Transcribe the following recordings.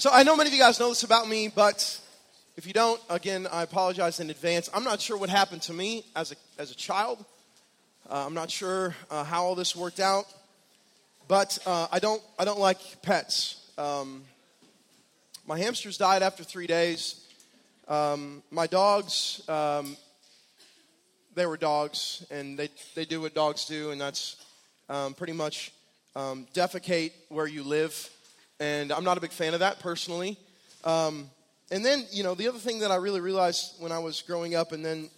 So I know many of you guys know this about me, but if you don't, again, I apologize in advance. I'm not sure what happened to me as a, as a child. Uh, I'm not sure uh, how all this worked out, but uh, I, don't, I don't like pets. Um, my hamsters died after three days. Um, my dogs, um, they were dogs, and they, they do what dogs do, and that's um, pretty much um, defecate where you live and I'm not a big fan of that personally. Um, and then, you know, the other thing that I really realized when I was growing up and then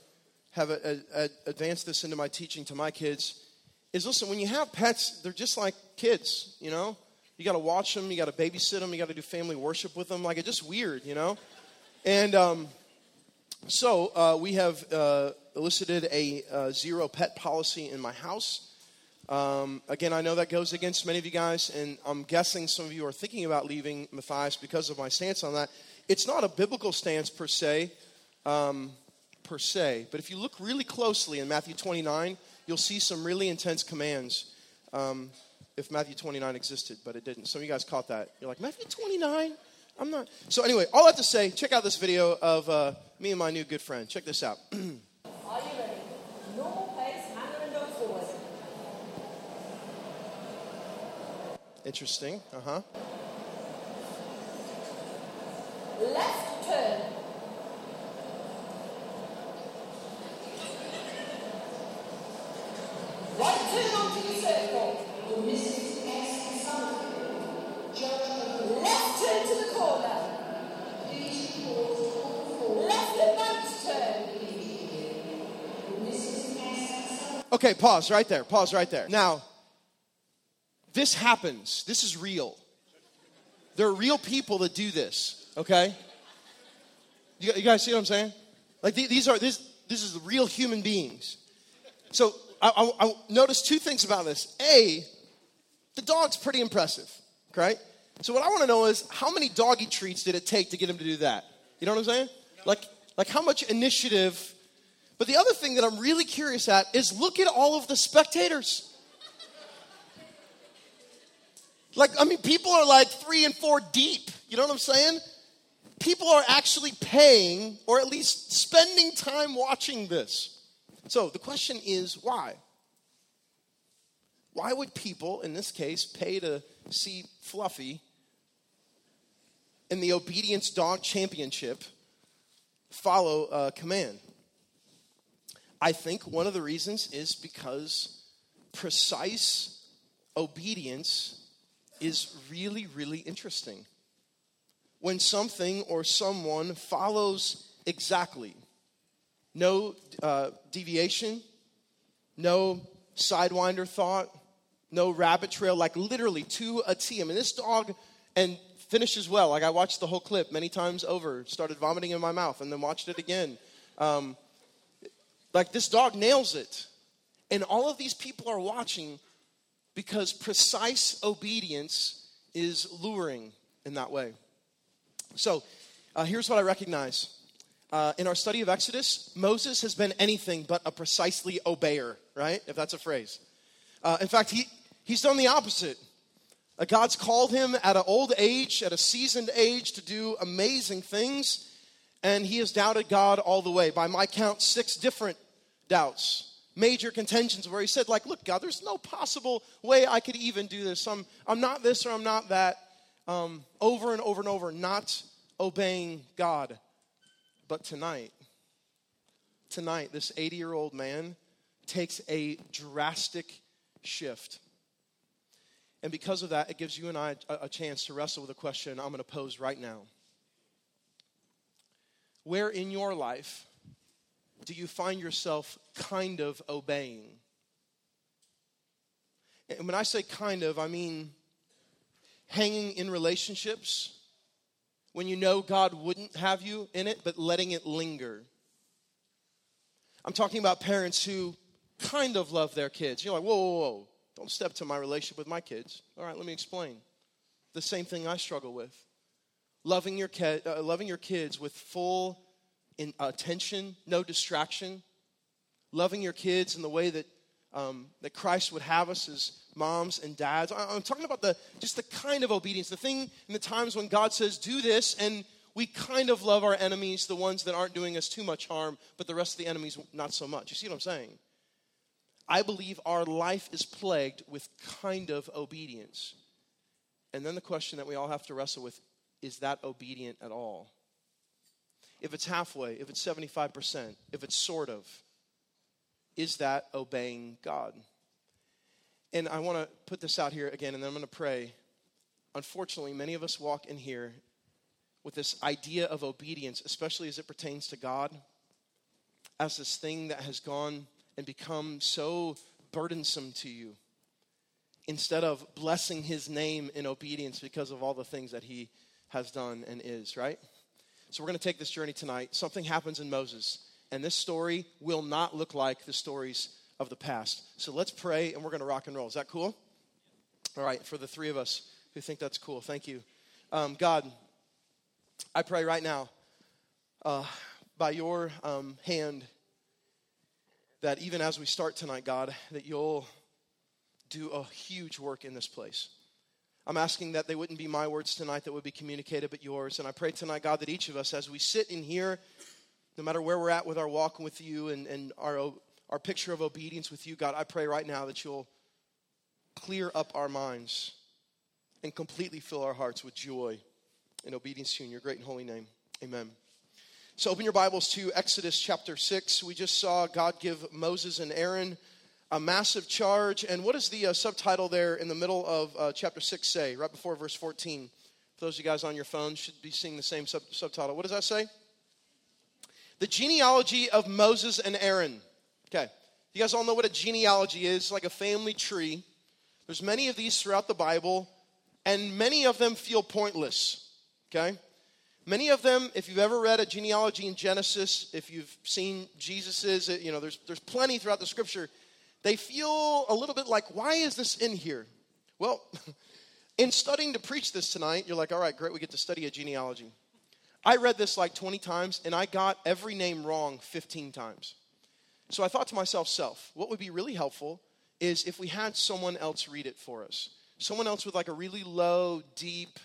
have a, a, a advanced this into my teaching to my kids is listen, when you have pets, they're just like kids, you know? You got to watch them, you got to babysit them, you got to do family worship with them. Like, it's just weird, you know? And um, so uh, we have uh, elicited a uh, zero pet policy in my house. Um, again, I know that goes against many of you guys, and I'm guessing some of you are thinking about leaving Matthias because of my stance on that. It's not a biblical stance per se, um, per se, but if you look really closely in Matthew 29, you'll see some really intense commands. Um, if Matthew 29 existed, but it didn't. Some of you guys caught that. You're like, Matthew 29? I'm not. So, anyway, all I have to say, check out this video of uh, me and my new good friend. Check this out. Interesting. Uh huh. Left turn. Right turn onto the circle. You're missing S Left turn to the corner. Left advance turn. Okay, pause right there. Pause right there. Now, this happens. This is real. There are real people that do this, okay? You, you guys see what I'm saying? Like these are this this is real human beings. So I, I, I noticed two things about this. A, the dog's pretty impressive, right? So what I want to know is how many doggy treats did it take to get him to do that? You know what I'm saying? Like like how much initiative. But the other thing that I'm really curious at is look at all of the spectators. Like, I mean, people are like three and four deep. You know what I'm saying? People are actually paying or at least spending time watching this. So the question is why? Why would people, in this case, pay to see Fluffy in the Obedience Dog Championship follow a command? I think one of the reasons is because precise obedience is really, really interesting. When something or someone follows exactly, no uh, deviation, no sidewinder thought, no rabbit trail, like literally to a T. I mean, this dog and finishes well. Like I watched the whole clip many times over, started vomiting in my mouth, and then watched it again. Um, like this dog nails it. And all of these people are watching because precise obedience is luring in that way. So, uh, here's what I recognize. Uh, in our study of Exodus, Moses has been anything but a precisely obeyer, right? If that's a phrase. Uh, in fact, he, he's done the opposite. Uh, God's called him at an old age, at a seasoned age, to do amazing things, and he has doubted God all the way. By my count, six different doubts major contentions where he said, like, look, God, there's no possible way I could even do this. I'm, I'm not this or I'm not that. Um, over and over and over, not obeying God. But tonight, tonight, this 80 year old man takes a drastic shift. And because of that, it gives you and I a, a chance to wrestle with a question I'm going to pose right now. Where in your life do you find yourself kind of obeying? And when I say kind of, I mean hanging in relationships when you know God wouldn't have you in it, but letting it linger. I'm talking about parents who kind of love their kids. You're like, whoa, whoa, whoa, don't step to my relationship with my kids. All right, let me explain. The same thing I struggle with. Loving your, ke- uh, loving your kids with full in attention, no distraction, loving your kids in the way that um, that Christ would have us as moms and dads. I- I'm talking about the just the kind of obedience, the thing in the times when God says, "Do this," and we kind of love our enemies, the ones that aren't doing us too much harm, but the rest of the enemies not so much. You see what I'm saying? I believe our life is plagued with kind of obedience. And then the question that we all have to wrestle with is that obedient at all? If it's halfway, if it's 75%, if it's sort of, is that obeying God? And I want to put this out here again, and then I'm going to pray. Unfortunately, many of us walk in here with this idea of obedience, especially as it pertains to God, as this thing that has gone and become so burdensome to you instead of blessing his name in obedience because of all the things that he has done and is, right? So we're going to take this journey tonight. Something happens in Moses, and this story will not look like the stories of the past. So let's pray and we're going to rock and roll. Is that cool? All right, for the three of us who think that's cool, thank you. Um, God, I pray right now, uh, by your um, hand, that even as we start tonight, God, that you'll do a huge work in this place. I'm asking that they wouldn't be my words tonight that would be communicated, but yours. And I pray tonight, God, that each of us, as we sit in here, no matter where we're at with our walk with you and, and our, our picture of obedience with you, God, I pray right now that you'll clear up our minds and completely fill our hearts with joy and obedience to you in your great and holy name. Amen. So open your Bibles to Exodus chapter 6. We just saw God give Moses and Aaron a massive charge. And what does the uh, subtitle there in the middle of uh, chapter 6 say, right before verse 14? For those of you guys on your phone should be seeing the same sub- subtitle. What does that say? The genealogy of Moses and Aaron. Okay. You guys all know what a genealogy is, like a family tree. There's many of these throughout the Bible, and many of them feel pointless. Okay? Many of them, if you've ever read a genealogy in Genesis, if you've seen Jesus's, you know, there's, there's plenty throughout the scripture, they feel a little bit like, why is this in here? Well, in studying to preach this tonight, you're like, all right, great, we get to study a genealogy. I read this like 20 times, and I got every name wrong 15 times. So I thought to myself, self, what would be really helpful is if we had someone else read it for us. Someone else with like a really low, deep,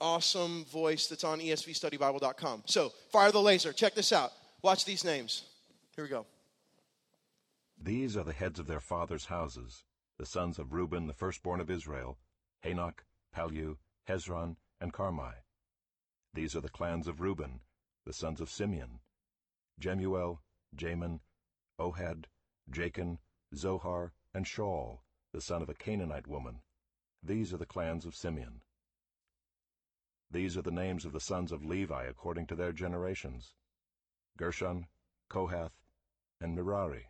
awesome voice that's on esvstudybible.com. So, fire the laser. Check this out. Watch these names. Here we go. These are the heads of their fathers' houses, the sons of Reuben, the firstborn of Israel, Hanoch, Pallu, Hezron, and Carmi. These are the clans of Reuben, the sons of Simeon, Jemuel, Jamin, Ohad, Jachin, Zohar, and Shaul, the son of a Canaanite woman. These are the clans of Simeon. These are the names of the sons of Levi according to their generations, Gershon, Kohath, and Merari.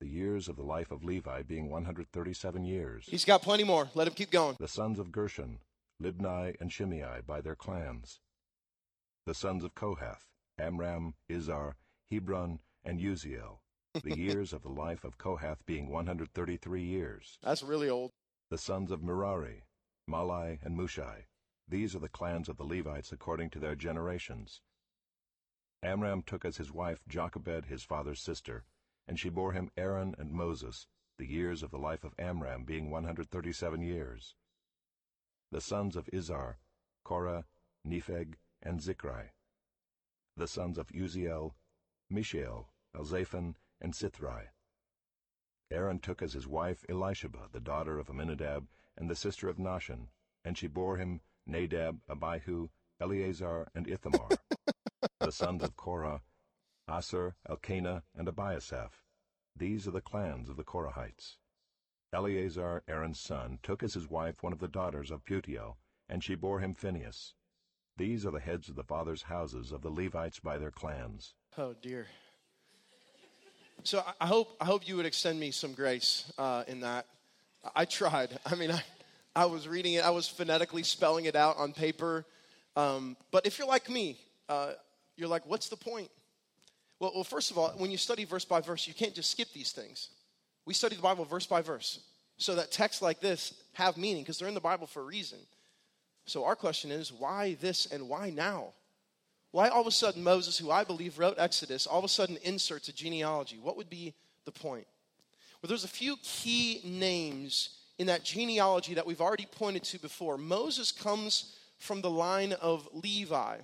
The years of the life of Levi being 137 years. He's got plenty more. Let him keep going. The sons of Gershon, Libni and Shimei by their clans. The sons of Kohath, Amram, Izhar, Hebron, and Uzziel. The years of the life of Kohath being 133 years. That's really old. The sons of Merari, Mahli and Mushi. These are the clans of the Levites according to their generations. Amram took as his wife Jochebed, his father's sister, and she bore him Aaron and Moses, the years of the life of Amram being 137 years. The sons of Izhar, Korah, Nepheg, and Zichri. The sons of Uzziel, Mishael, Elzaphan, and Sithri. Aaron took as his wife Elisheba, the daughter of Amminadab, and the sister of Nahshon, and she bore him Nadab, Abihu, Eleazar, and Ithamar. the sons of Korah, Assir, Elkanah, and Abiasaph. These are the clans of the Korahites. Eleazar, Aaron's son, took as his wife one of the daughters of Putiel, and she bore him Phinehas. These are the heads of the fathers' houses of the Levites by their clans. Oh dear. So I- I hope I hope you would extend me some grace uh, in that. I tried. I mean, I, I was reading it. I was phonetically spelling it out on paper. Um, but if you're like me, uh, you're like, what's the point? Well, well, first of all, when you study verse by verse, you can't just skip these things. We study the Bible verse by verse, so that texts like this have meaning because they're in the Bible for a reason. So our question is, why this and why now? Why all of a sudden Moses, who I believe wrote Exodus, all of a sudden inserts a genealogy? What would be the point? Well, there's a few key names in that genealogy that we've already pointed to before. Moses comes from the line of Levi.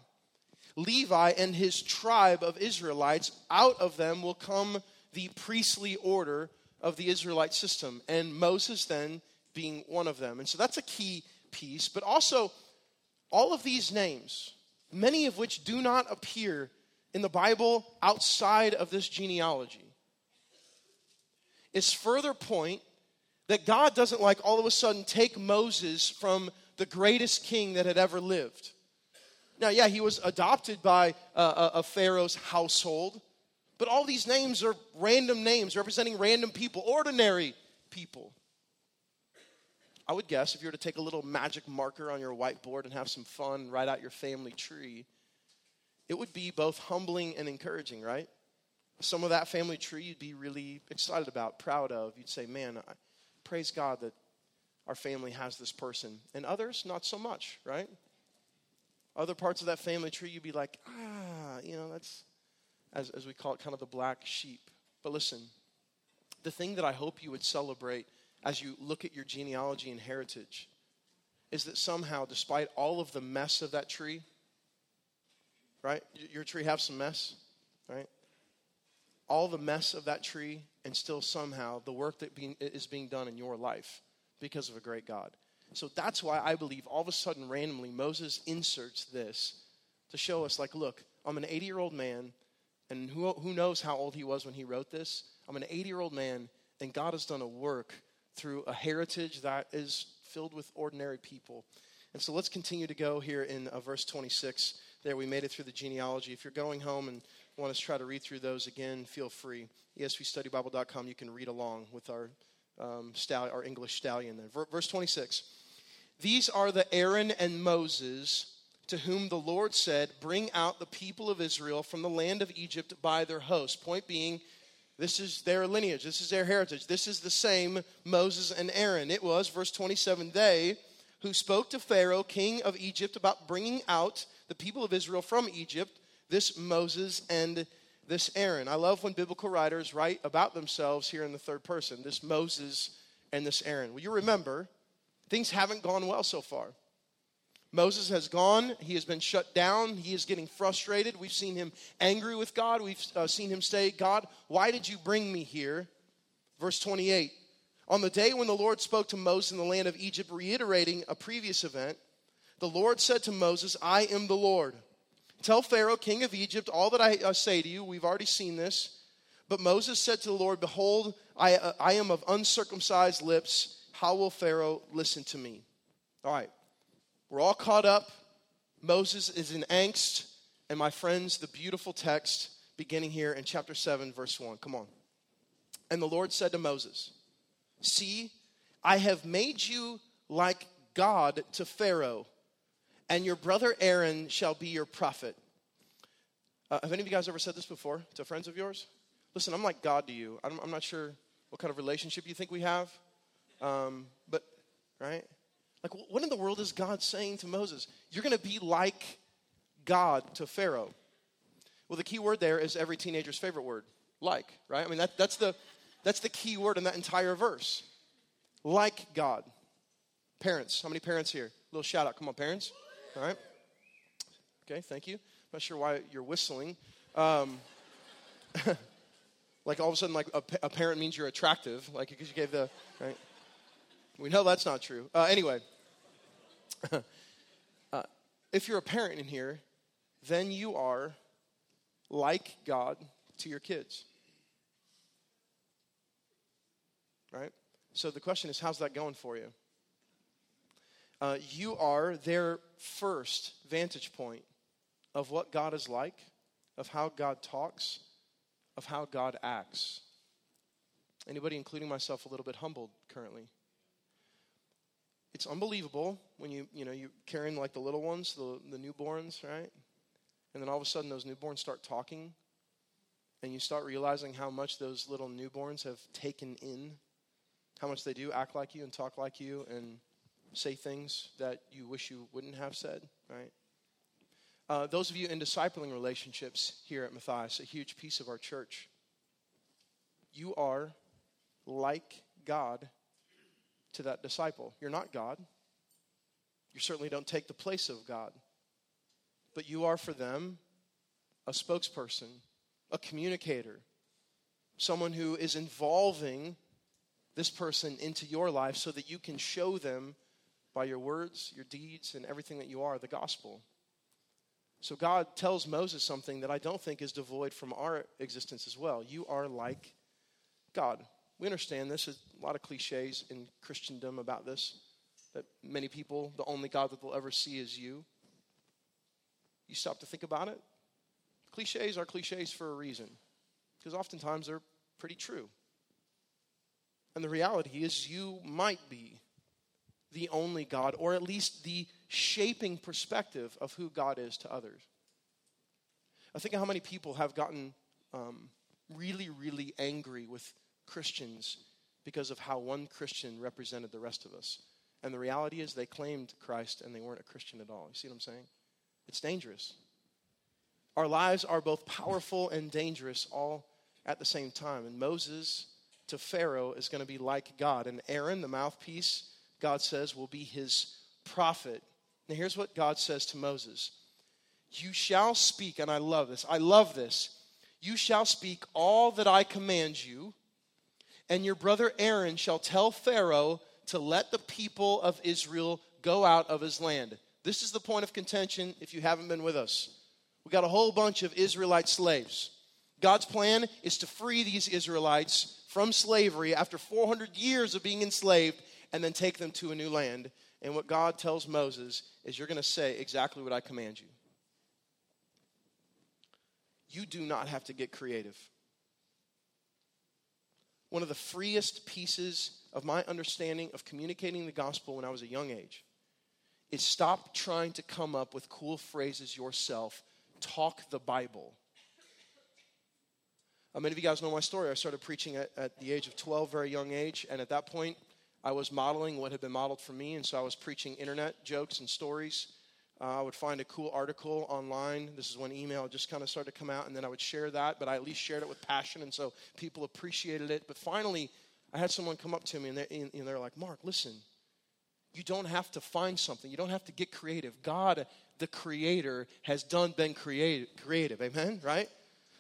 Levi and his tribe of Israelites, out of them will come the priestly order of the Israelite system, and Moses then being one of them. And so that's a key piece, but also all of these names, many of which do not appear in the Bible outside of this genealogy, is further point that God doesn't like all of a sudden take Moses from the greatest king that had ever lived. Now, yeah, he was adopted by a, a Pharaoh's household, but all these names are random names representing random people, ordinary people. I would guess if you were to take a little magic marker on your whiteboard and have some fun, write out your family tree, it would be both humbling and encouraging, right? Some of that family tree you'd be really excited about, proud of. You'd say, man, I praise God that our family has this person. And others, not so much, right? Other parts of that family tree, you'd be like, ah, you know, that's, as, as we call it, kind of the black sheep. But listen, the thing that I hope you would celebrate as you look at your genealogy and heritage is that somehow, despite all of the mess of that tree, right? Your tree have some mess, right? All the mess of that tree, and still somehow the work that being, is being done in your life because of a great God. So that's why I believe all of a sudden, randomly, Moses inserts this to show us, like, look, I'm an 80 year old man, and who, who knows how old he was when he wrote this? I'm an 80 year old man, and God has done a work through a heritage that is filled with ordinary people. And so let's continue to go here in uh, verse 26. There, we made it through the genealogy. If you're going home and want to try to read through those again, feel free. ESVStudyBible.com, you can read along with our, um, stallion, our English stallion there. Verse 26. These are the Aaron and Moses to whom the Lord said, Bring out the people of Israel from the land of Egypt by their host. Point being, this is their lineage. This is their heritage. This is the same Moses and Aaron. It was, verse 27, they who spoke to Pharaoh, king of Egypt, about bringing out the people of Israel from Egypt, this Moses and this Aaron. I love when biblical writers write about themselves here in the third person, this Moses and this Aaron. Well, you remember, things haven't gone well so far. Moses has gone. He has been shut down. He is getting frustrated. We've seen him angry with God. We've uh, seen him say, God, why did you bring me here? Verse 28 On the day when the Lord spoke to Moses in the land of Egypt, reiterating a previous event, the Lord said to Moses, I am the Lord. Tell Pharaoh, king of Egypt, all that I uh, say to you. We've already seen this. But Moses said to the Lord, Behold, I, uh, I am of uncircumcised lips. How will Pharaoh listen to me? All right. We're all caught up. Moses is in angst. And my friends, the beautiful text beginning here in chapter 7, verse 1. Come on. And the Lord said to Moses, See, I have made you like God to Pharaoh, and your brother Aaron shall be your prophet. Uh, have any of you guys ever said this before to friends of yours? Listen, I'm like God to you. I'm, I'm not sure what kind of relationship you think we have, um, but, right? Like, what in the world is God saying to Moses? You're going to be like God to Pharaoh. Well, the key word there is every teenager's favorite word, like, right? I mean, that, that's, the, that's the key word in that entire verse. Like God. Parents, how many parents here? A little shout out. Come on, parents. All right. Okay, thank you. Not sure why you're whistling. Um, like all of a sudden, like a, a parent means you're attractive, like because you gave the, right? We know that's not true. Uh, anyway, uh, if you're a parent in here, then you are like God to your kids. Right? So the question is, how's that going for you? Uh, you are their first vantage point of what God is like, of how God talks, of how God acts. Anybody, including myself, a little bit humbled currently? It's unbelievable when you you know you're carrying like the little ones, the the newborns, right? And then all of a sudden those newborns start talking, and you start realizing how much those little newborns have taken in, how much they do act like you and talk like you and say things that you wish you wouldn't have said, right? Uh, those of you in discipling relationships here at Matthias, a huge piece of our church, you are like God to that disciple. You're not God. You certainly don't take the place of God. But you are for them a spokesperson, a communicator, someone who is involving this person into your life so that you can show them by your words, your deeds, and everything that you are the gospel. So God tells Moses something that I don't think is devoid from our existence as well. You are like God. We understand this. There's a lot of cliches in Christendom about this. That many people, the only God that they'll ever see is you. You stop to think about it. Cliches are cliches for a reason, because oftentimes they're pretty true. And the reality is, you might be the only God, or at least the shaping perspective of who God is to others. I think of how many people have gotten um, really, really angry with Christians because of how one Christian represented the rest of us. And the reality is, they claimed Christ and they weren't a Christian at all. You see what I'm saying? It's dangerous. Our lives are both powerful and dangerous all at the same time. And Moses to Pharaoh is going to be like God. And Aaron, the mouthpiece, God says, will be his prophet. Now, here's what God says to Moses You shall speak, and I love this. I love this. You shall speak all that I command you, and your brother Aaron shall tell Pharaoh to let the people of Israel go out of his land. This is the point of contention if you haven't been with us. We got a whole bunch of Israelite slaves. God's plan is to free these Israelites from slavery after 400 years of being enslaved and then take them to a new land. And what God tells Moses is, You're going to say exactly what I command you. You do not have to get creative. One of the freest pieces of my understanding of communicating the gospel when I was a young age is stop trying to come up with cool phrases yourself talk the Bible. Uh, many of you guys know my story. I started preaching at, at the age of 12, very young age, and at that point, I was modeling what had been modeled for me, and so I was preaching internet jokes and stories. Uh, I would find a cool article online. This is when email just kind of started to come out, and then I would share that, but I at least shared it with passion, and so people appreciated it. But finally, I had someone come up to me, and they're, and they're like, Mark, listen, you don't have to find something, you don't have to get creative. God the creator has done been creative, creative amen right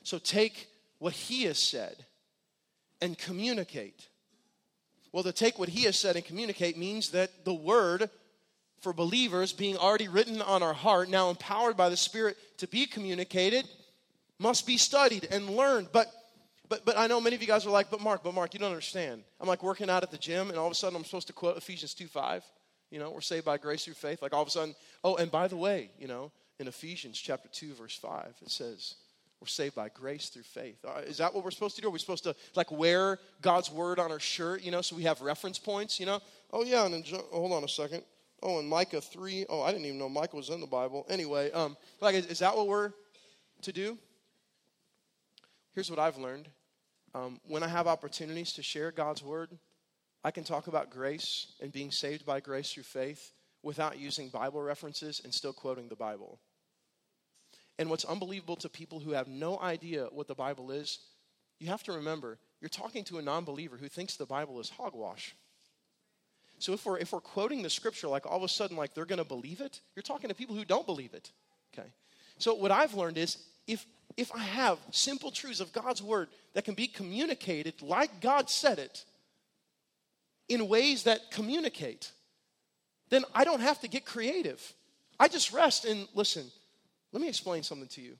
so take what he has said and communicate well to take what he has said and communicate means that the word for believers being already written on our heart now empowered by the spirit to be communicated must be studied and learned but but but I know many of you guys are like, but Mark, but Mark, you don't understand. I'm like working out at the gym, and all of a sudden I'm supposed to quote Ephesians 2 5. You know, we're saved by grace through faith. Like all of a sudden, oh, and by the way, you know, in Ephesians chapter 2, verse 5, it says, we're saved by grace through faith. Uh, is that what we're supposed to do? Are we supposed to like wear God's word on our shirt, you know, so we have reference points, you know? Oh, yeah, and hold on a second. Oh, and Micah 3. Oh, I didn't even know Micah was in the Bible. Anyway, um, like, is, is that what we're to do? Here's what I've learned. Um, when I have opportunities to share God's word, I can talk about grace and being saved by grace through faith without using Bible references and still quoting the Bible. And what's unbelievable to people who have no idea what the Bible is, you have to remember you're talking to a non believer who thinks the Bible is hogwash. So if we're, if we're quoting the scripture like all of a sudden like they're going to believe it, you're talking to people who don't believe it. Okay. So what I've learned is if if I have simple truths of God's word that can be communicated like God said it, in ways that communicate, then I don't have to get creative. I just rest and listen. Let me explain something to you.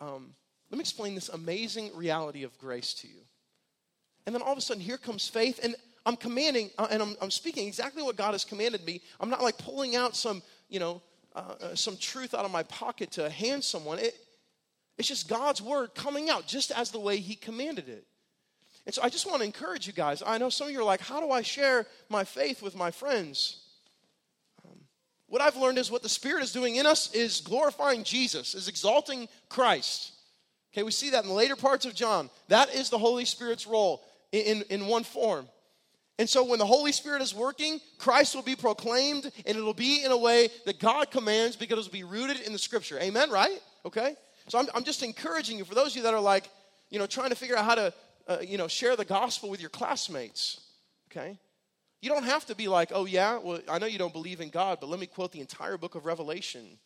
Um, let me explain this amazing reality of grace to you. And then all of a sudden, here comes faith, and I'm commanding, uh, and I'm, I'm, speaking exactly what God has commanded me. I'm not like pulling out some, you know, uh, uh, some truth out of my pocket to hand someone. It, it's just God's word coming out just as the way He commanded it. And so I just want to encourage you guys. I know some of you are like, how do I share my faith with my friends? Um, what I've learned is what the Spirit is doing in us is glorifying Jesus, is exalting Christ. Okay, we see that in the later parts of John. That is the Holy Spirit's role in, in, in one form. And so when the Holy Spirit is working, Christ will be proclaimed, and it'll be in a way that God commands because it'll be rooted in the Scripture. Amen, right? Okay? So I'm, I'm just encouraging you, for those of you that are like, you know, trying to figure out how to uh, you know, share the gospel with your classmates. Okay? You don't have to be like, oh, yeah, well, I know you don't believe in God, but let me quote the entire book of Revelation.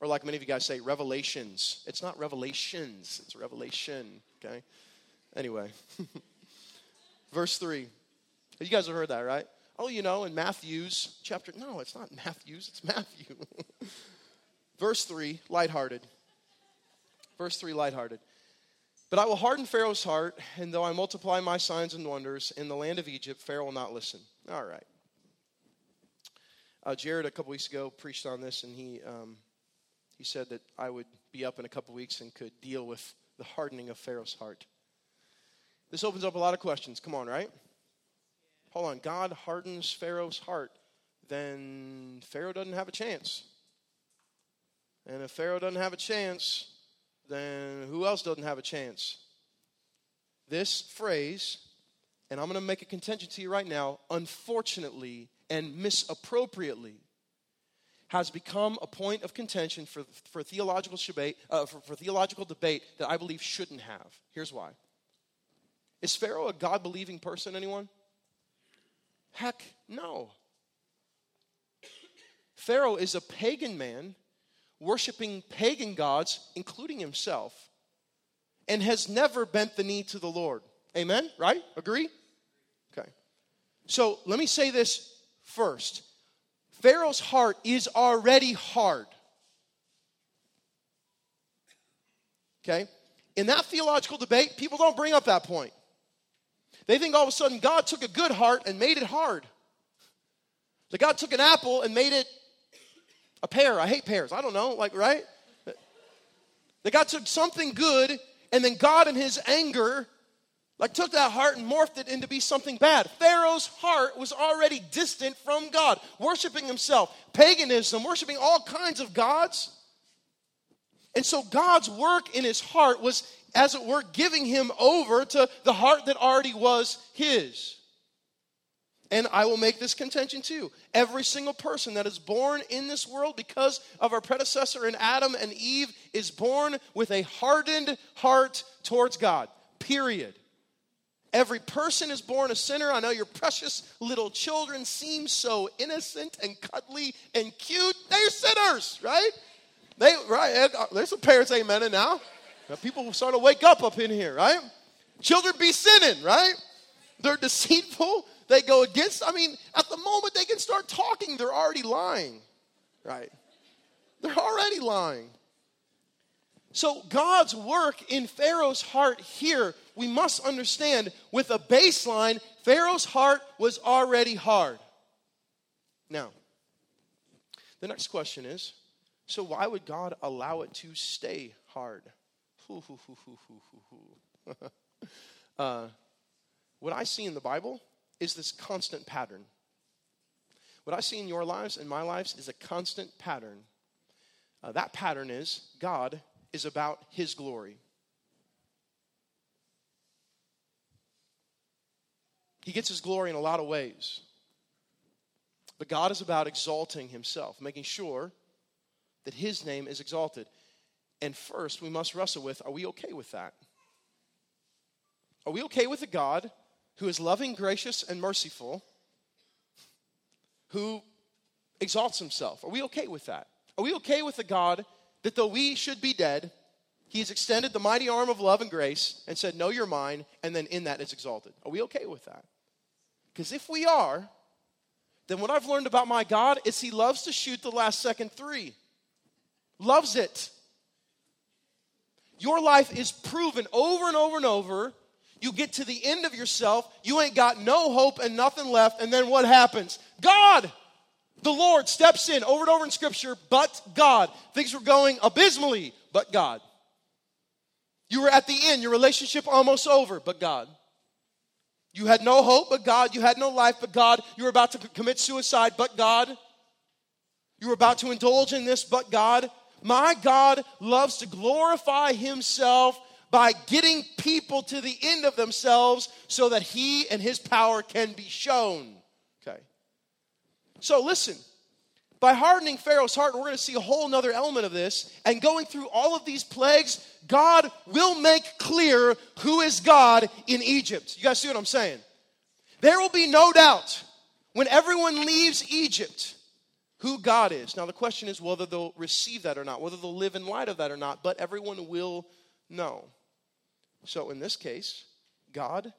Or like many of you guys say, revelations. It's not revelations, it's revelation. Okay? Anyway, verse 3. You guys have heard that, right? Oh, you know, in Matthew's chapter. No, it's not Matthew's, it's Matthew. verse 3, lighthearted. Verse 3, lighthearted. But I will harden Pharaoh's heart, and though I multiply my signs and wonders in the land of Egypt, Pharaoh will not listen. All right. Uh, Jared, a couple weeks ago, preached on this, and he, um, he said that I would be up in a couple weeks and could deal with the hardening of Pharaoh's heart. This opens up a lot of questions. Come on, right? Hold on. God hardens Pharaoh's heart, then Pharaoh doesn't have a chance. And if Pharaoh doesn't have a chance, then who else doesn't have a chance? This phrase, and I'm going to make a contention to you right now, unfortunately and misappropriately, has become a point of contention for, for, theological, debate, uh, for, for theological debate that I believe shouldn't have. Here's why. Is Pharaoh a God believing person, anyone? Heck no. Pharaoh is a pagan man worshiping pagan gods, including himself, and has never bent the knee to the Lord. Amen? Right? Agree? Okay. So let me say this first Pharaoh's heart is already hard. Okay? In that theological debate, people don't bring up that point. They think all of a sudden God took a good heart and made it hard. That God took an apple and made it a pear. I hate pears. I don't know, like, right? That God took something good and then God in his anger like took that heart and morphed it into be something bad. Pharaoh's heart was already distant from God, worshiping himself, paganism, worshiping all kinds of gods. And so God's work in his heart was, as it were, giving him over to the heart that already was his. And I will make this contention too. Every single person that is born in this world because of our predecessor in Adam and Eve is born with a hardened heart towards God. Period. Every person is born a sinner. I know your precious little children seem so innocent and cuddly and cute. They're sinners, right? They right. Uh, there's some parents amen and now. Now. People start to wake up up in here, right? Children be sinning, right? They're deceitful they go against, I mean, at the moment they can start talking, they're already lying, right? They're already lying. So, God's work in Pharaoh's heart here, we must understand with a baseline, Pharaoh's heart was already hard. Now, the next question is so why would God allow it to stay hard? uh, what I see in the Bible is this constant pattern. What I see in your lives and my lives is a constant pattern. Uh, that pattern is God is about His glory. He gets His glory in a lot of ways. But God is about exalting Himself, making sure that His name is exalted. And first, we must wrestle with are we okay with that? Are we okay with a God who is loving, gracious, and merciful, who exalts himself. Are we okay with that? Are we okay with a God that though we should be dead, he has extended the mighty arm of love and grace and said, No, you're mine, and then in that is exalted? Are we okay with that? Because if we are, then what I've learned about my God is he loves to shoot the last second three. Loves it. Your life is proven over and over and over you get to the end of yourself, you ain't got no hope and nothing left, and then what happens? God, the Lord, steps in over and over in Scripture, but God. Things were going abysmally, but God. You were at the end, your relationship almost over, but God. You had no hope, but God. You had no life, but God. You were about to commit suicide, but God. You were about to indulge in this, but God. My God loves to glorify Himself by getting people to the end of themselves so that he and his power can be shown. Okay. So listen, by hardening Pharaoh's heart, and we're going to see a whole nother element of this, and going through all of these plagues, God will make clear who is God in Egypt. You guys see what I'm saying? There will be no doubt when everyone leaves Egypt who God is. Now, the question is whether they'll receive that or not, whether they'll live in light of that or not, but everyone will know. So, in this case, God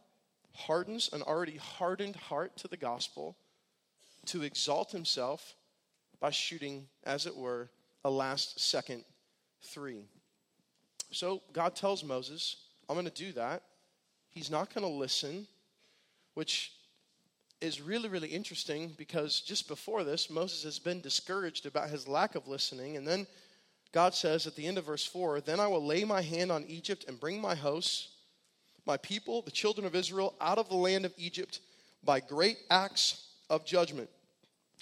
hardens an already hardened heart to the gospel to exalt himself by shooting, as it were, a last second three. So God tells Moses, I'm going to do that. He's not going to listen, which is really, really interesting because just before this, Moses has been discouraged about his lack of listening. And then God says at the end of verse 4 Then I will lay my hand on Egypt and bring my hosts, my people, the children of Israel, out of the land of Egypt by great acts of judgment.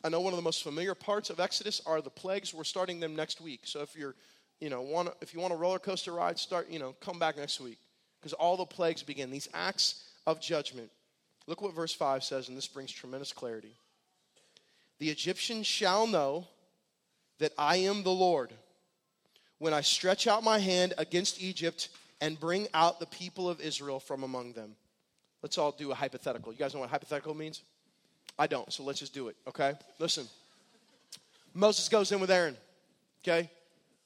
I know one of the most familiar parts of Exodus are the plagues. We're starting them next week. So if you're, you know, want if you want a roller coaster ride, start, you know, come back next week because all the plagues begin. These acts of judgment. Look what verse 5 says, and this brings tremendous clarity. The Egyptians shall know that I am the Lord when I stretch out my hand against Egypt and bring out the people of Israel from among them. Let's all do a hypothetical. You guys know what hypothetical means? I don't, so let's just do it, okay? Listen. Moses goes in with Aaron, okay?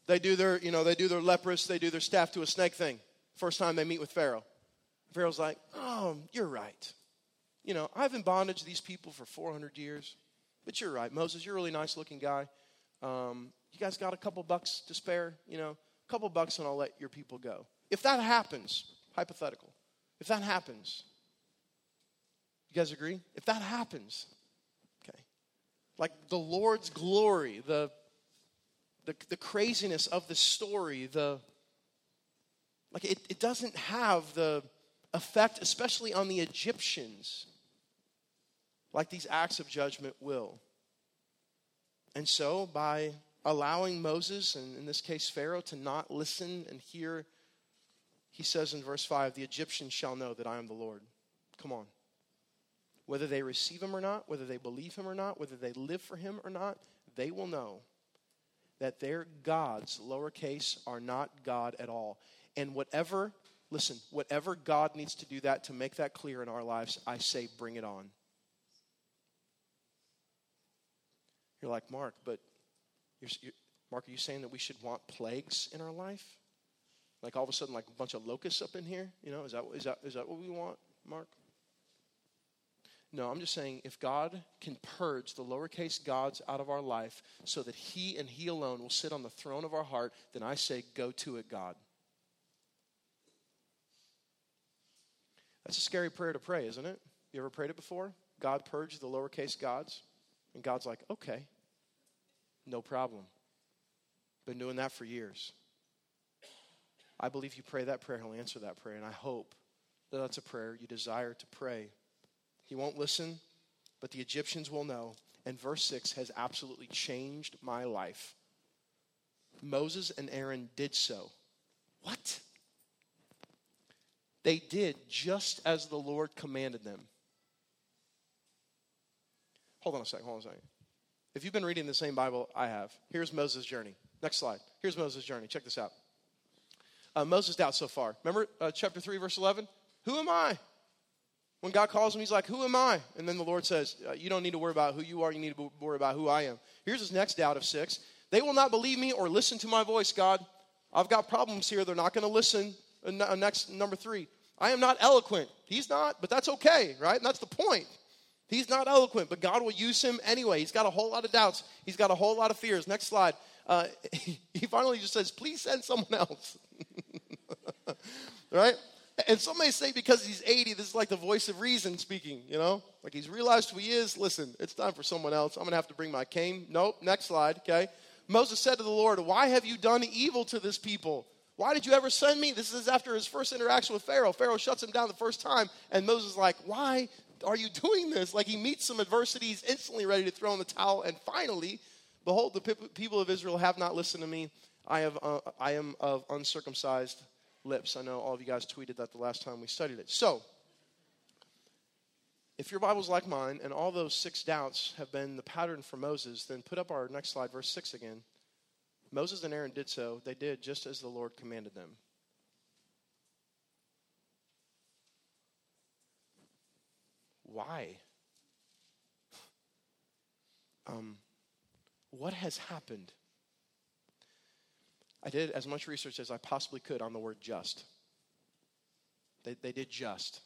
They do their, you know, they do their leprous, they do their staff to a snake thing. First time they meet with Pharaoh. Pharaoh's like, oh, you're right. You know, I've in bondage these people for 400 years, but you're right. Moses, you're a really nice looking guy. Um, you guys got a couple bucks to spare? You know, a couple bucks and I'll let your people go. If that happens, hypothetical, if that happens, you guys agree? If that happens, okay, like the Lord's glory, the, the, the craziness of the story, the, like it, it doesn't have the effect, especially on the Egyptians, like these acts of judgment will. And so, by allowing Moses, and in this case Pharaoh, to not listen and hear, he says in verse 5 the Egyptians shall know that I am the Lord. Come on whether they receive him or not, whether they believe him or not, whether they live for him or not, they will know that their gods, lowercase, are not God at all. And whatever, listen, whatever God needs to do that to make that clear in our lives, I say, bring it on. You're like, Mark, but you're, you're, Mark, are you saying that we should want plagues in our life? Like all of a sudden, like a bunch of locusts up in here? You know, is that, is that, is that what we want, Mark? No, I'm just saying if God can purge the lowercase gods out of our life so that He and He alone will sit on the throne of our heart, then I say, go to it, God. That's a scary prayer to pray, isn't it? You ever prayed it before? God purge the lowercase gods? And God's like, okay, no problem. Been doing that for years. I believe you pray that prayer, He'll answer that prayer, and I hope that that's a prayer you desire to pray he won't listen, but the Egyptians will know. And verse 6 has absolutely changed my life. Moses and Aaron did so. What? They did just as the Lord commanded them. Hold on a second, hold on a second. If you've been reading the same Bible I have, here's Moses' journey. Next slide. Here's Moses' journey. Check this out. Uh, Moses' doubt so far. Remember uh, chapter 3, verse 11? Who am I? When God calls him, he's like, Who am I? And then the Lord says, uh, You don't need to worry about who you are, you need to worry about who I am. Here's his next doubt of six They will not believe me or listen to my voice, God. I've got problems here. They're not going to listen. Uh, next, number three, I am not eloquent. He's not, but that's okay, right? And that's the point. He's not eloquent, but God will use him anyway. He's got a whole lot of doubts. He's got a whole lot of fears. Next slide. Uh, he finally just says, Please send someone else. right? And some may say because he's 80, this is like the voice of reason speaking, you know? Like he's realized who he is. Listen, it's time for someone else. I'm going to have to bring my cane. Nope, next slide, okay? Moses said to the Lord, Why have you done evil to this people? Why did you ever send me? This is after his first interaction with Pharaoh. Pharaoh shuts him down the first time, and Moses is like, Why are you doing this? Like he meets some adversity, he's instantly ready to throw in the towel, and finally, behold, the people of Israel have not listened to me. I, have, uh, I am of uncircumcised lips. I know all of you guys tweeted that the last time we studied it. So, if your Bible's like mine and all those six doubts have been the pattern for Moses, then put up our next slide, verse 6 again. Moses and Aaron did so. They did just as the Lord commanded them. Why? Um, what has happened? I did as much research as I possibly could on the word just. They, they did just.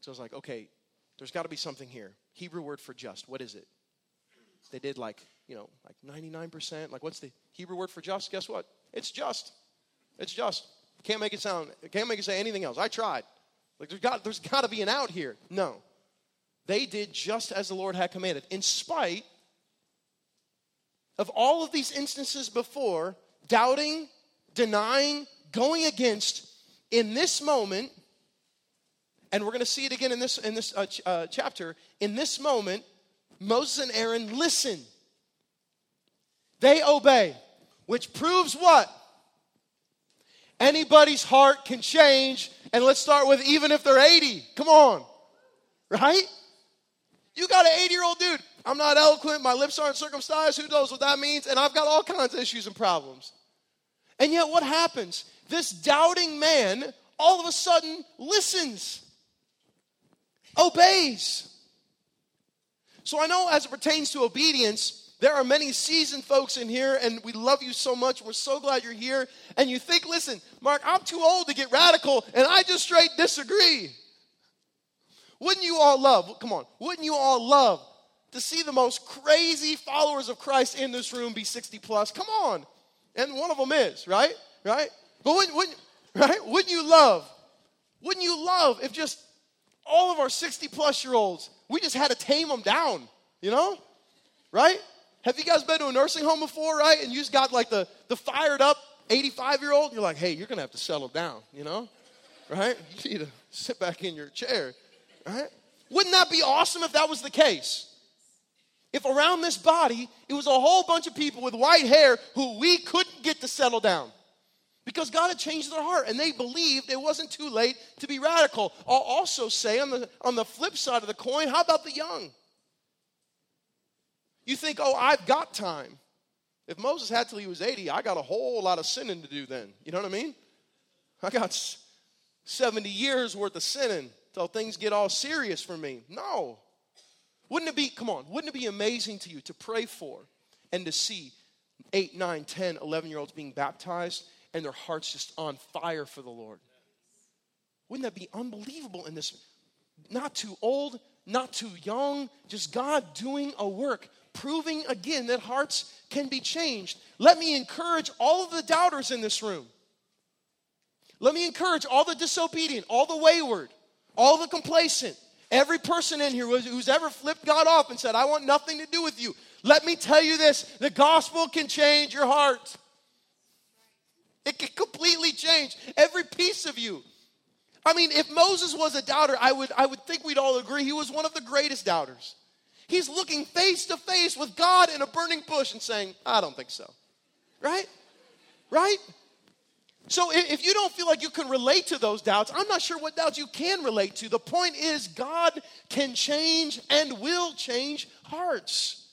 So I was like, okay, there's got to be something here. Hebrew word for just, what is it? They did like, you know, like 99%. Like, what's the Hebrew word for just? Guess what? It's just. It's just. Can't make it sound, can't make it say anything else. I tried. Like, there's got, there's got to be an out here. No. They did just as the Lord had commanded, in spite of all of these instances before, doubting, denying, going against, in this moment, and we're going to see it again in this, in this uh, ch- uh, chapter, in this moment, Moses and Aaron listen. They obey, which proves what? Anybody's heart can change. And let's start with even if they're 80. Come on. Right? You got an 80 year old dude. I'm not eloquent. My lips aren't circumcised. Who knows what that means? And I've got all kinds of issues and problems. And yet, what happens? This doubting man all of a sudden listens, obeys. So I know as it pertains to obedience, there are many seasoned folks in here, and we love you so much. We're so glad you're here. And you think, listen, Mark, I'm too old to get radical, and I just straight disagree. Wouldn't you all love, come on, wouldn't you all love to see the most crazy followers of Christ in this room be 60 plus? Come on. And one of them is, right? Right? But wouldn't, wouldn't, right? Wouldn't you love, wouldn't you love if just all of our 60 plus year olds, we just had to tame them down, you know? Right? Have you guys been to a nursing home before, right? And you just got like the, the fired up 85 year old, you're like, hey, you're gonna have to settle down, you know? Right? You need to sit back in your chair, right? Wouldn't that be awesome if that was the case? If around this body, it was a whole bunch of people with white hair who we couldn't get to settle down because God had changed their heart and they believed it wasn't too late to be radical. I'll also say on the, on the flip side of the coin, how about the young? You think, oh, I've got time. If Moses had till he was 80, I got a whole lot of sinning to do then. You know what I mean? I got 70 years worth of sinning till things get all serious for me. No. Wouldn't it be, come on, wouldn't it be amazing to you to pray for and to see 8, 9, 10, 11 year olds being baptized and their hearts just on fire for the Lord? Wouldn't that be unbelievable in this? Not too old, not too young, just God doing a work, proving again that hearts can be changed. Let me encourage all of the doubters in this room. Let me encourage all the disobedient, all the wayward, all the complacent, every person in here who's ever flipped God off and said, I want nothing to do with you. Let me tell you this the gospel can change your heart. It can completely change every piece of you. I mean, if Moses was a doubter, I would, I would think we'd all agree he was one of the greatest doubters. He's looking face to face with God in a burning bush and saying, I don't think so. Right? Right? So if you don't feel like you can relate to those doubts, I'm not sure what doubts you can relate to. The point is, God can change and will change hearts.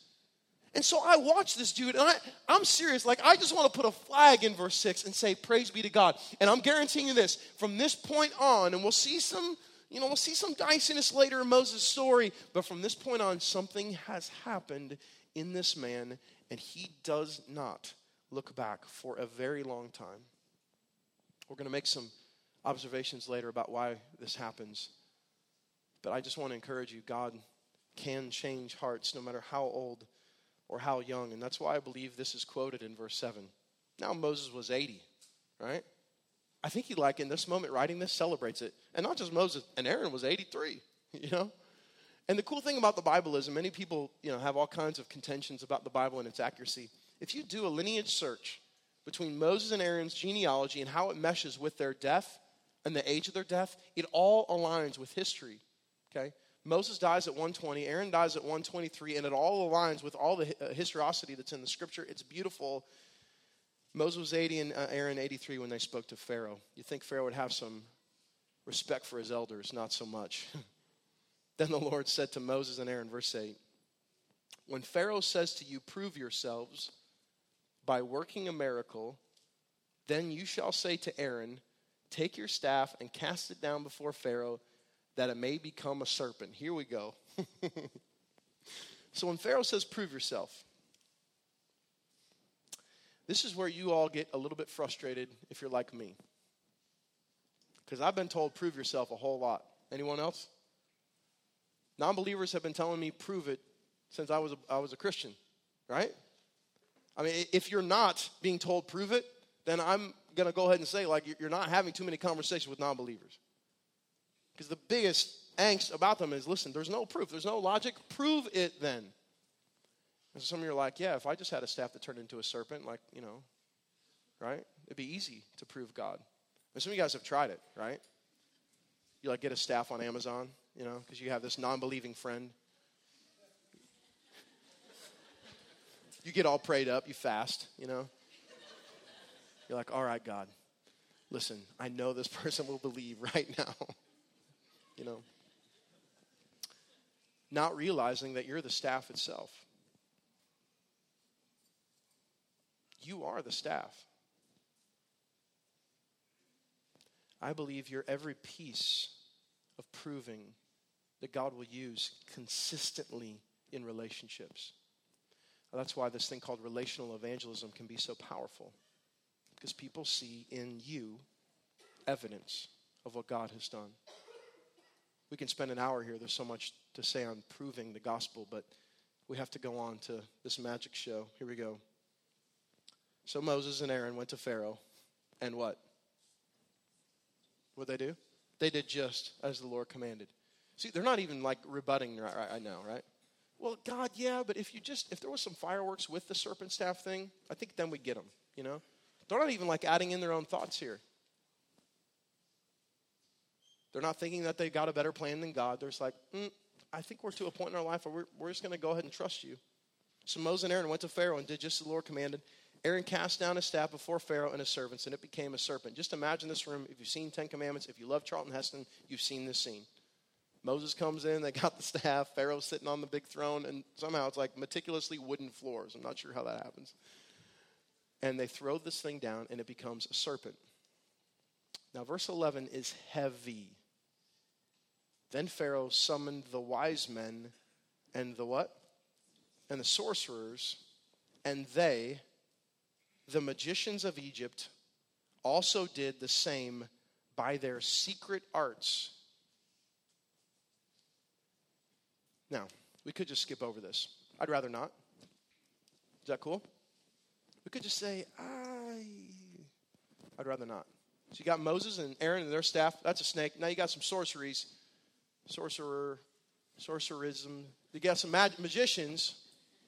And so I watch this dude, and I, I'm serious. Like, I just want to put a flag in verse 6 and say, Praise be to God. And I'm guaranteeing you this from this point on, and we'll see some, you know, we'll see some diciness later in Moses' story, but from this point on, something has happened in this man, and he does not look back for a very long time. We're going to make some observations later about why this happens. But I just want to encourage you God can change hearts no matter how old or how young. And that's why I believe this is quoted in verse 7. Now Moses was 80, right? I think he, like, in this moment, writing this, celebrates it. And not just Moses, and Aaron was 83, you know? And the cool thing about the Bible is, many people, you know, have all kinds of contentions about the Bible and its accuracy. If you do a lineage search between Moses and Aaron's genealogy and how it meshes with their death and the age of their death, it all aligns with history, okay? Moses dies at 120, Aaron dies at 123, and it all aligns with all the uh, historicity that's in the scripture. It's beautiful. Moses was 80 and uh, Aaron 83 when they spoke to Pharaoh. You think Pharaoh would have some respect for his elders? Not so much. Then the Lord said to Moses and Aaron, verse 8 When Pharaoh says to you, Prove yourselves by working a miracle, then you shall say to Aaron, Take your staff and cast it down before Pharaoh, that it may become a serpent. Here we go. so when Pharaoh says, Prove yourself, this is where you all get a little bit frustrated if you're like me. Because I've been told, Prove yourself a whole lot. Anyone else? Non believers have been telling me, Prove it since I was, a, I was a Christian, right? I mean, if you're not being told, Prove it, then I'm going to go ahead and say, like, you're not having too many conversations with non believers. Because the biggest angst about them is listen, there's no proof, there's no logic. Prove it then. And so some of you are like, yeah, if I just had a staff that turned into a serpent, like, you know, right? It'd be easy to prove God. And some of you guys have tried it, right? You like get a staff on Amazon, you know, because you have this non believing friend. You get all prayed up, you fast, you know. You're like, all right, God, listen, I know this person will believe right now. you know. Not realizing that you're the staff itself. You are the staff. I believe you're every piece of proving that God will use consistently in relationships. That's why this thing called relational evangelism can be so powerful. Because people see in you evidence of what God has done. We can spend an hour here. There's so much to say on proving the gospel, but we have to go on to this magic show. Here we go. So Moses and Aaron went to Pharaoh, and what? What they do? They did just as the Lord commanded. See, they're not even like rebutting right, right now, right? Well, God, yeah, but if you just if there was some fireworks with the serpent staff thing, I think then we'd get them. You know, they're not even like adding in their own thoughts here. They're not thinking that they've got a better plan than God. They're just like, mm, I think we're to a point in our life where we're, we're just going to go ahead and trust you. So Moses and Aaron went to Pharaoh and did just as the Lord commanded. Aaron cast down his staff before Pharaoh and his servants, and it became a serpent. Just imagine this room. If you've seen Ten Commandments, if you love Charlton Heston, you've seen this scene. Moses comes in, they got the staff, Pharaoh's sitting on the big throne, and somehow it's like meticulously wooden floors. I'm not sure how that happens. And they throw this thing down, and it becomes a serpent. Now, verse 11 is heavy. Then Pharaoh summoned the wise men and the what? And the sorcerers, and they the magicians of Egypt also did the same by their secret arts. Now, we could just skip over this. I'd rather not. Is that cool? We could just say, I. I'd rather not. So you got Moses and Aaron and their staff. That's a snake. Now you got some sorceries, sorcerer, sorcerism. You got some mag- magicians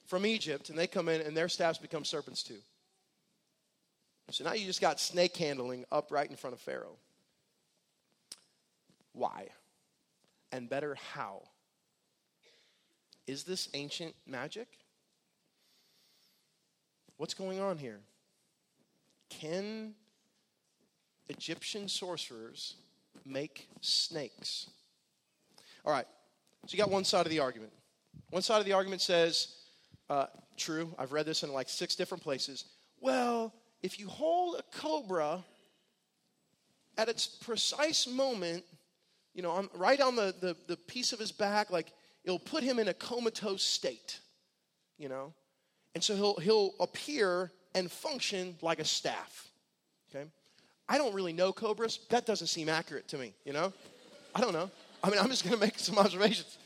from Egypt, and they come in and their staffs become serpents too. So now you just got snake handling up right in front of Pharaoh. Why? And better, how? Is this ancient magic? What's going on here? Can Egyptian sorcerers make snakes? All right, so you got one side of the argument. One side of the argument says, uh, true, I've read this in like six different places. Well, if you hold a cobra at its precise moment, you know, right on the, the, the piece of his back, like it'll put him in a comatose state, you know? And so he'll, he'll appear and function like a staff, okay? I don't really know cobras. That doesn't seem accurate to me, you know? I don't know. I mean, I'm just to make some observations.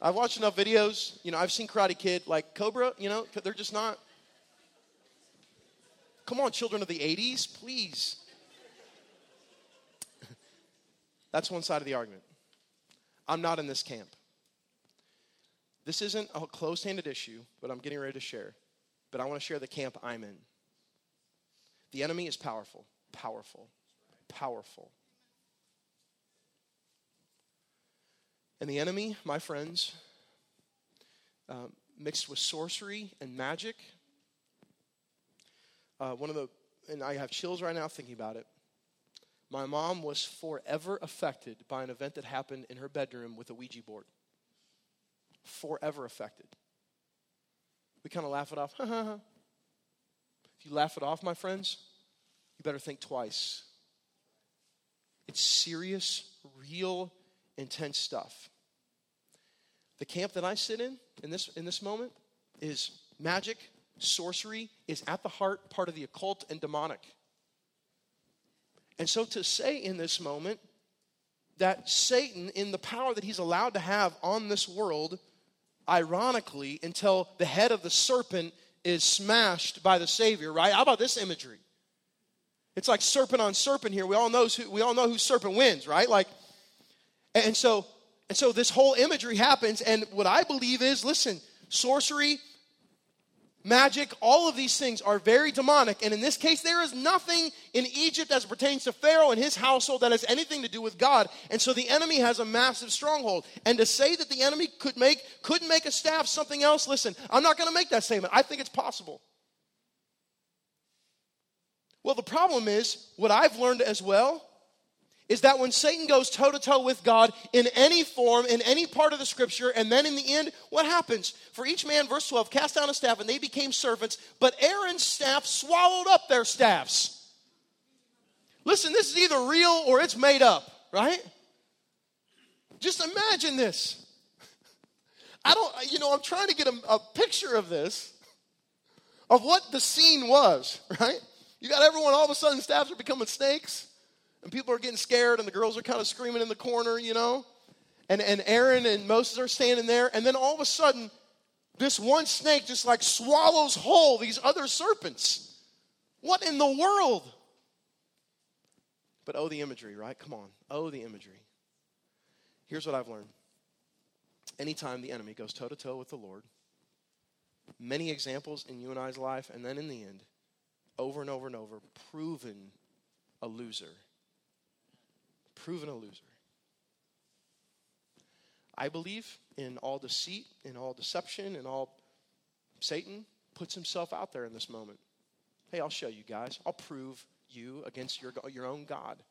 I've watched enough videos. You know, I've seen Karate Kid. Like Cobra, you know, they're just not Come on, children of the 80s, please. That's one side of the argument. I'm not in this camp. This isn't a closed handed issue, but I'm getting ready to share. But I want to share the camp I'm in. The enemy is powerful, powerful, powerful. And the enemy, my friends, uh, mixed with sorcery and magic, uh, one of the, and I have chills right now thinking about it. My mom was forever affected by an event that happened in her bedroom with a Ouija board. forever affected. We kind of laugh it off. if you laugh it off, my friends, you better think twice. It's serious, real, intense stuff. The camp that I sit in in this, in this moment is magic, sorcery is at the heart part of the occult and demonic. And so to say in this moment that Satan, in the power that he's allowed to have on this world, ironically, until the head of the serpent is smashed by the Savior, right? How about this imagery? It's like serpent on serpent here. We all know who, we all know who serpent wins, right? Like, and so and so this whole imagery happens, and what I believe is, listen, sorcery, magic, all of these things are very demonic. And in this case, there is nothing in Egypt as pertains to Pharaoh and his household that has anything to do with God. And so the enemy has a massive stronghold. And to say that the enemy could make couldn't make a staff something else, listen, I'm not going to make that statement. I think it's possible. Well, the problem is what I've learned as well is that when Satan goes toe to toe with God in any form, in any part of the scripture, and then in the end, what happens? For each man, verse 12, cast down a staff, and they became servants, but Aaron's staff swallowed up their staffs. Listen, this is either real or it's made up, right? Just imagine this. I don't, you know, I'm trying to get a, a picture of this, of what the scene was, right? You got everyone, all of a sudden, staffs are becoming snakes and people are getting scared, and the girls are kind of screaming in the corner, you know. And, and Aaron and Moses are standing there, and then all of a sudden, this one snake just like swallows whole these other serpents. What in the world? But oh, the imagery, right? Come on. Oh, the imagery. Here's what I've learned anytime the enemy goes toe to toe with the Lord, many examples in you and I's life, and then in the end, over and over and over, proven a loser proven a loser. I believe in all deceit, in all deception, in all Satan puts himself out there in this moment. Hey, I'll show you guys. I'll prove you against your, your own God.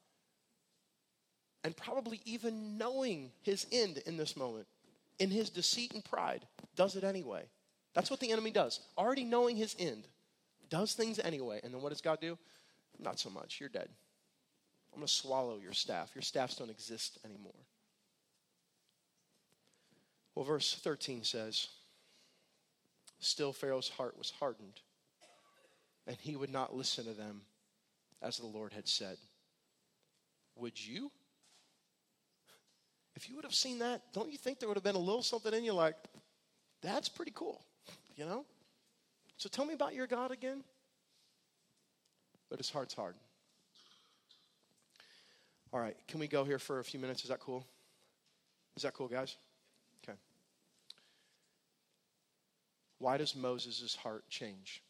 And probably even knowing his end in this moment, in his deceit and pride, does it anyway. That's what the enemy does. Already knowing his end, does things anyway. And then what does God do? Not so much. You're dead. I'm going to swallow your staff. Your staffs don't exist anymore. Well, verse 13 says, Still Pharaoh's heart was hardened, and he would not listen to them as the Lord had said. Would you? If you would have seen that, don't you think there would have been a little something in you like, that's pretty cool, you know? So tell me about your God again. But his heart's hardened. All right, can we go here for a few minutes? Is that cool? Is that cool, guys? Okay. Why does Moses' heart change?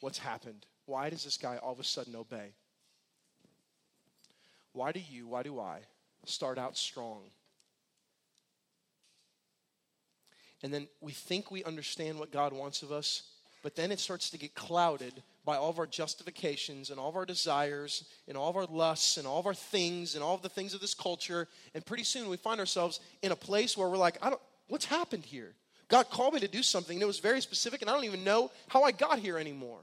What's happened? Why does this guy all of a sudden obey? Why do you, why do I start out strong? And then we think we understand what God wants of us, but then it starts to get clouded by all of our justifications and all of our desires and all of our lusts and all of our things and all of the things of this culture. And pretty soon we find ourselves in a place where we're like, I don't, what's happened here? God called me to do something and it was very specific and I don't even know how I got here anymore.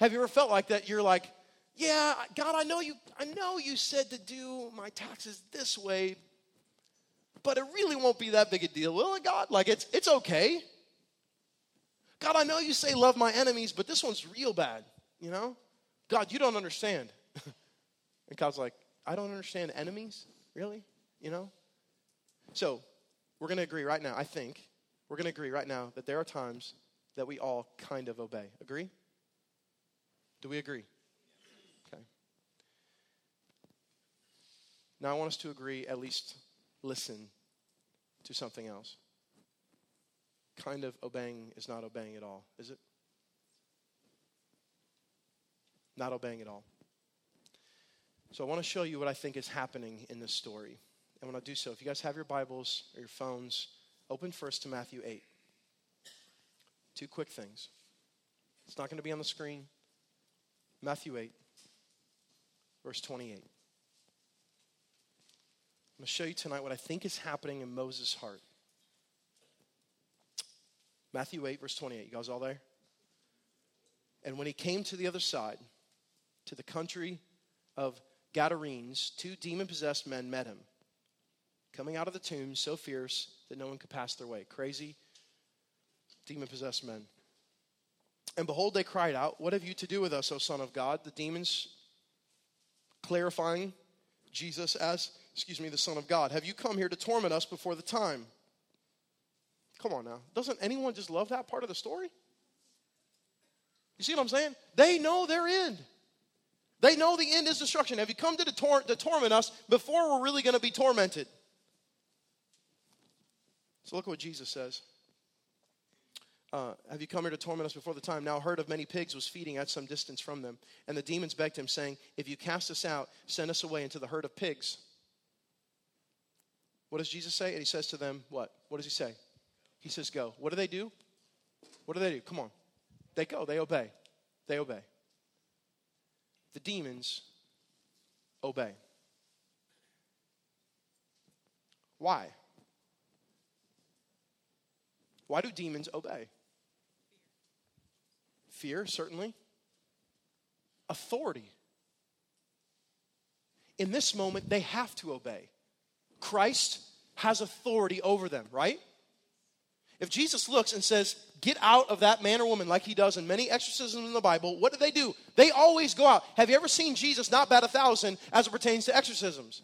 Have you ever felt like that? You're like, yeah, God, I know you, I know you said to do my taxes this way, but it really won't be that big a deal, will it, God? Like it's it's okay. God, I know you say love my enemies, but this one's real bad, you know? God, you don't understand. and God's like, I don't understand enemies? Really? You know? So, we're going to agree right now, I think, we're going to agree right now that there are times that we all kind of obey. Agree? Do we agree? Okay. Now, I want us to agree, at least listen to something else kind of obeying is not obeying at all, is it? Not obeying at all. So I want to show you what I think is happening in this story. And when I do so, if you guys have your Bibles or your phones, open first to Matthew 8. Two quick things. It's not going to be on the screen. Matthew 8, verse 28. I'm going to show you tonight what I think is happening in Moses' heart. Matthew 8, verse 28. You guys all there? And when he came to the other side, to the country of Gadarenes, two demon possessed men met him, coming out of the tomb so fierce that no one could pass their way. Crazy, demon possessed men. And behold, they cried out, What have you to do with us, O Son of God? The demons clarifying Jesus as, excuse me, the Son of God. Have you come here to torment us before the time? Come on now. Doesn't anyone just love that part of the story? You see what I'm saying? They know their end. They know the end is destruction. Have you come to, tor- to torment us before we're really going to be tormented? So look what Jesus says. Uh, have you come here to torment us before the time? Now, a herd of many pigs was feeding at some distance from them. And the demons begged him, saying, If you cast us out, send us away into the herd of pigs. What does Jesus say? And he says to them, What? What does he say? He says, Go. What do they do? What do they do? Come on. They go, they obey. They obey. The demons obey. Why? Why do demons obey? Fear, certainly. Authority. In this moment, they have to obey. Christ has authority over them, right? If Jesus looks and says, Get out of that man or woman, like he does in many exorcisms in the Bible, what do they do? They always go out. Have you ever seen Jesus not bat a thousand as it pertains to exorcisms?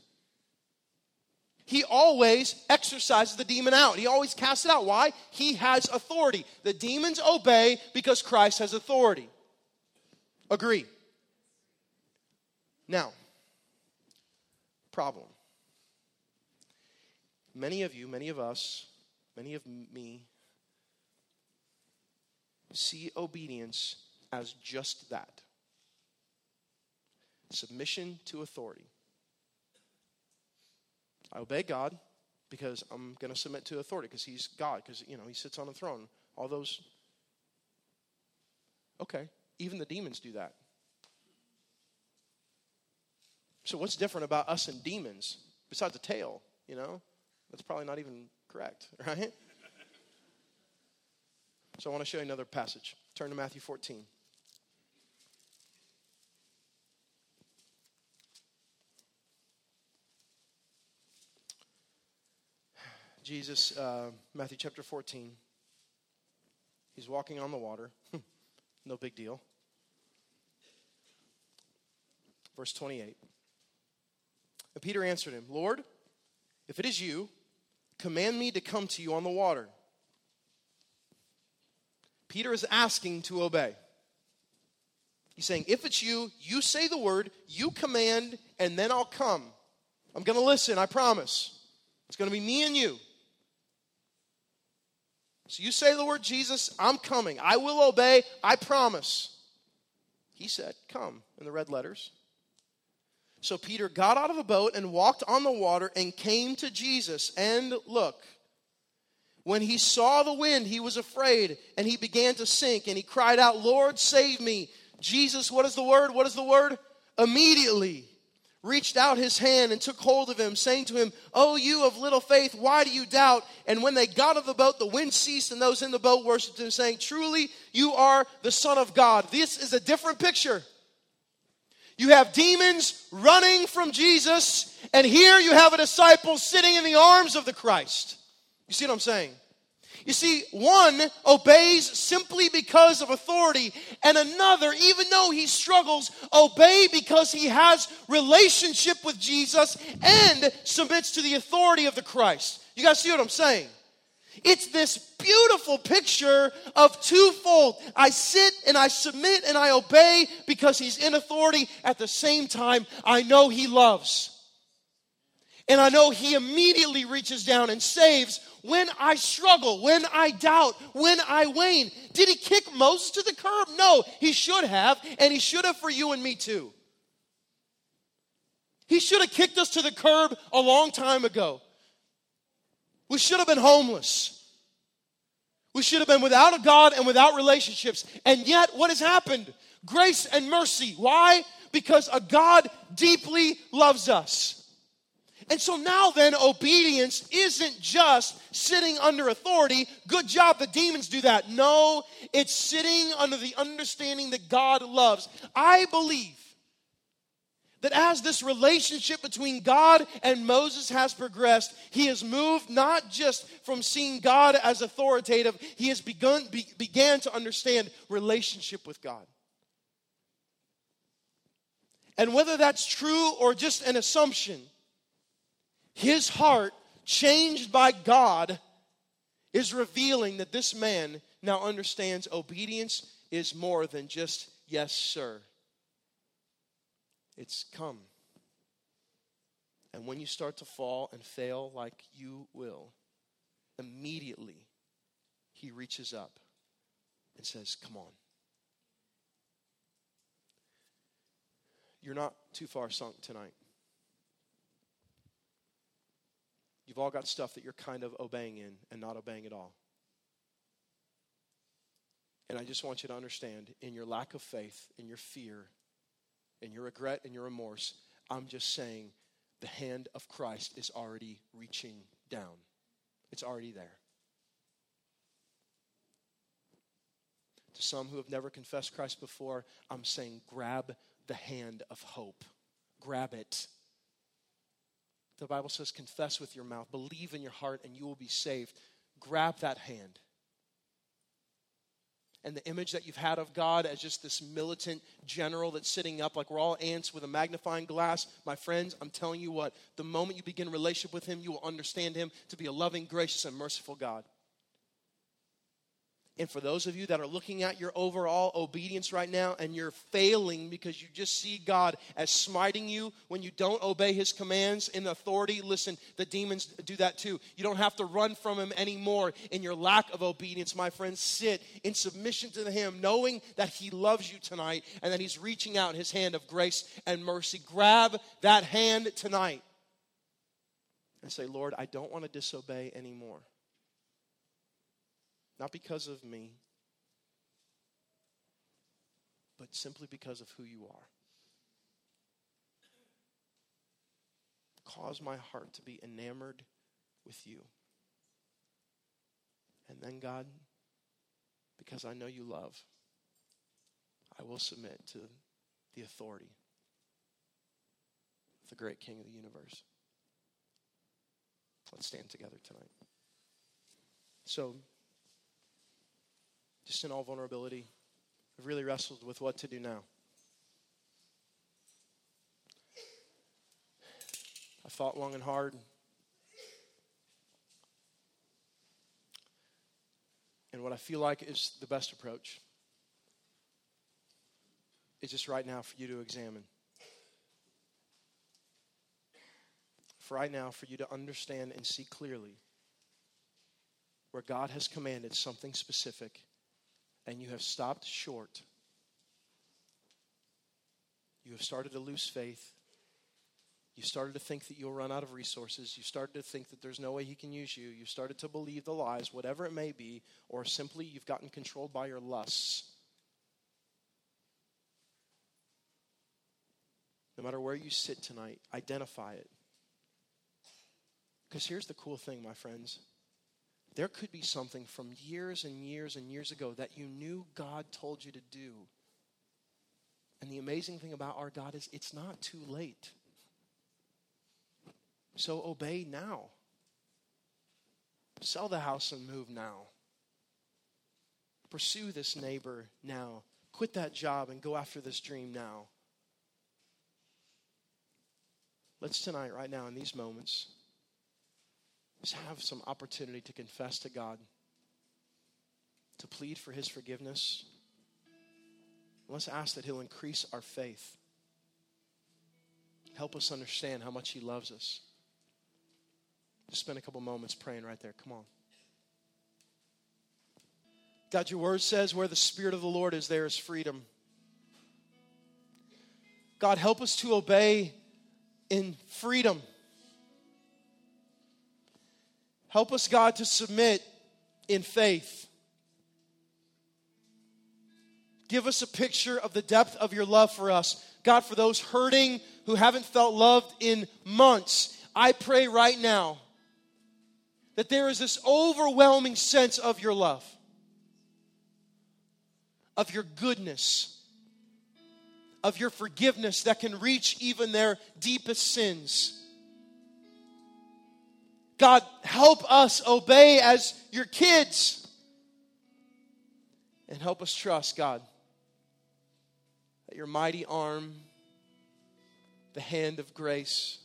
He always exorcises the demon out. He always casts it out. Why? He has authority. The demons obey because Christ has authority. Agree. Now, problem. Many of you, many of us, many of me see obedience as just that submission to authority. I obey God because I'm going to submit to authority because He's God, because, you know, He sits on a throne. All those. Okay, even the demons do that. So, what's different about us and demons besides the tail? You know, that's probably not even correct, right? So I want to show you another passage. Turn to Matthew 14. Jesus, uh, Matthew chapter 14. He's walking on the water. no big deal. Verse 28. And Peter answered him, Lord, if it is you, command me to come to you on the water. Peter is asking to obey. He's saying, If it's you, you say the word, you command, and then I'll come. I'm going to listen, I promise. It's going to be me and you. So you say the word Jesus, I'm coming. I will obey, I promise. He said, Come, in the red letters. So Peter got out of the boat and walked on the water and came to Jesus. And look, when he saw the wind, he was afraid and he began to sink and he cried out, Lord, save me. Jesus, what is the word? What is the word? Immediately reached out his hand and took hold of him, saying to him, Oh, you of little faith, why do you doubt? And when they got of the boat, the wind ceased, and those in the boat worshipped him, saying, Truly, you are the Son of God. This is a different picture. You have demons running from Jesus, and here you have a disciple sitting in the arms of the Christ. You see what I'm saying? You see, one obeys simply because of authority, and another, even though he struggles, obey because he has relationship with Jesus and submits to the authority of the Christ. You guys see what I'm saying? It's this beautiful picture of twofold. I sit and I submit and I obey because he's in authority. At the same time, I know he loves. And I know he immediately reaches down and saves when I struggle, when I doubt, when I wane. Did he kick Moses to the curb? No, he should have, and he should have for you and me too. He should have kicked us to the curb a long time ago. We should have been homeless. We should have been without a God and without relationships. And yet, what has happened? Grace and mercy. Why? Because a God deeply loves us. And so now then, obedience isn't just sitting under authority. Good job, the demons do that. No, it's sitting under the understanding that God loves. I believe that as this relationship between God and Moses has progressed, he has moved not just from seeing God as authoritative, he has begun be, began to understand relationship with God. And whether that's true or just an assumption, his heart, changed by God, is revealing that this man now understands obedience is more than just yes, sir. It's come. And when you start to fall and fail like you will, immediately he reaches up and says, Come on. You're not too far sunk tonight. You've all got stuff that you're kind of obeying in and not obeying at all. And I just want you to understand in your lack of faith, in your fear, in your regret, and your remorse, I'm just saying the hand of Christ is already reaching down. It's already there. To some who have never confessed Christ before, I'm saying grab the hand of hope. Grab it. The Bible says, confess with your mouth, believe in your heart, and you will be saved. Grab that hand. And the image that you've had of God as just this militant general that's sitting up like we're all ants with a magnifying glass, my friends, I'm telling you what, the moment you begin relationship with Him, you will understand Him to be a loving, gracious, and merciful God. And for those of you that are looking at your overall obedience right now and you're failing because you just see God as smiting you when you don't obey his commands in authority, listen, the demons do that too. You don't have to run from him anymore in your lack of obedience, my friends. Sit in submission to him, knowing that he loves you tonight and that he's reaching out his hand of grace and mercy. Grab that hand tonight and say, Lord, I don't want to disobey anymore. Not because of me, but simply because of who you are. Cause my heart to be enamored with you. And then, God, because I know you love, I will submit to the authority of the great King of the universe. Let's stand together tonight. So, just in all vulnerability, I've really wrestled with what to do now. I fought long and hard. And what I feel like is the best approach is just right now for you to examine. For right now, for you to understand and see clearly where God has commanded something specific and you have stopped short, you have started to lose faith. You started to think that you'll run out of resources. You started to think that there's no way he can use you. You started to believe the lies, whatever it may be, or simply you've gotten controlled by your lusts. No matter where you sit tonight, identify it. Because here's the cool thing, my friends there could be something from years and years and years ago that you knew God told you to do. And the amazing thing about our God is it's not too late. So obey now. Sell the house and move now. Pursue this neighbor now. Quit that job and go after this dream now. Let's tonight, right now, in these moments, just have some opportunity to confess to God, to plead for His forgiveness. Let's ask that He'll increase our faith. Help us understand how much He loves us. Just spend a couple moments praying right there. Come on. God, your word says where the Spirit of the Lord is, there is freedom. God, help us to obey in freedom. Help us, God, to submit in faith. Give us a picture of the depth of your love for us. God, for those hurting who haven't felt loved in months, I pray right now that there is this overwhelming sense of your love, of your goodness, of your forgiveness that can reach even their deepest sins. God, help us obey as your kids. And help us trust, God, that your mighty arm, the hand of grace,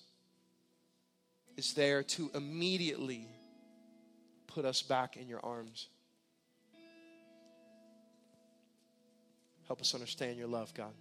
is there to immediately put us back in your arms. Help us understand your love, God.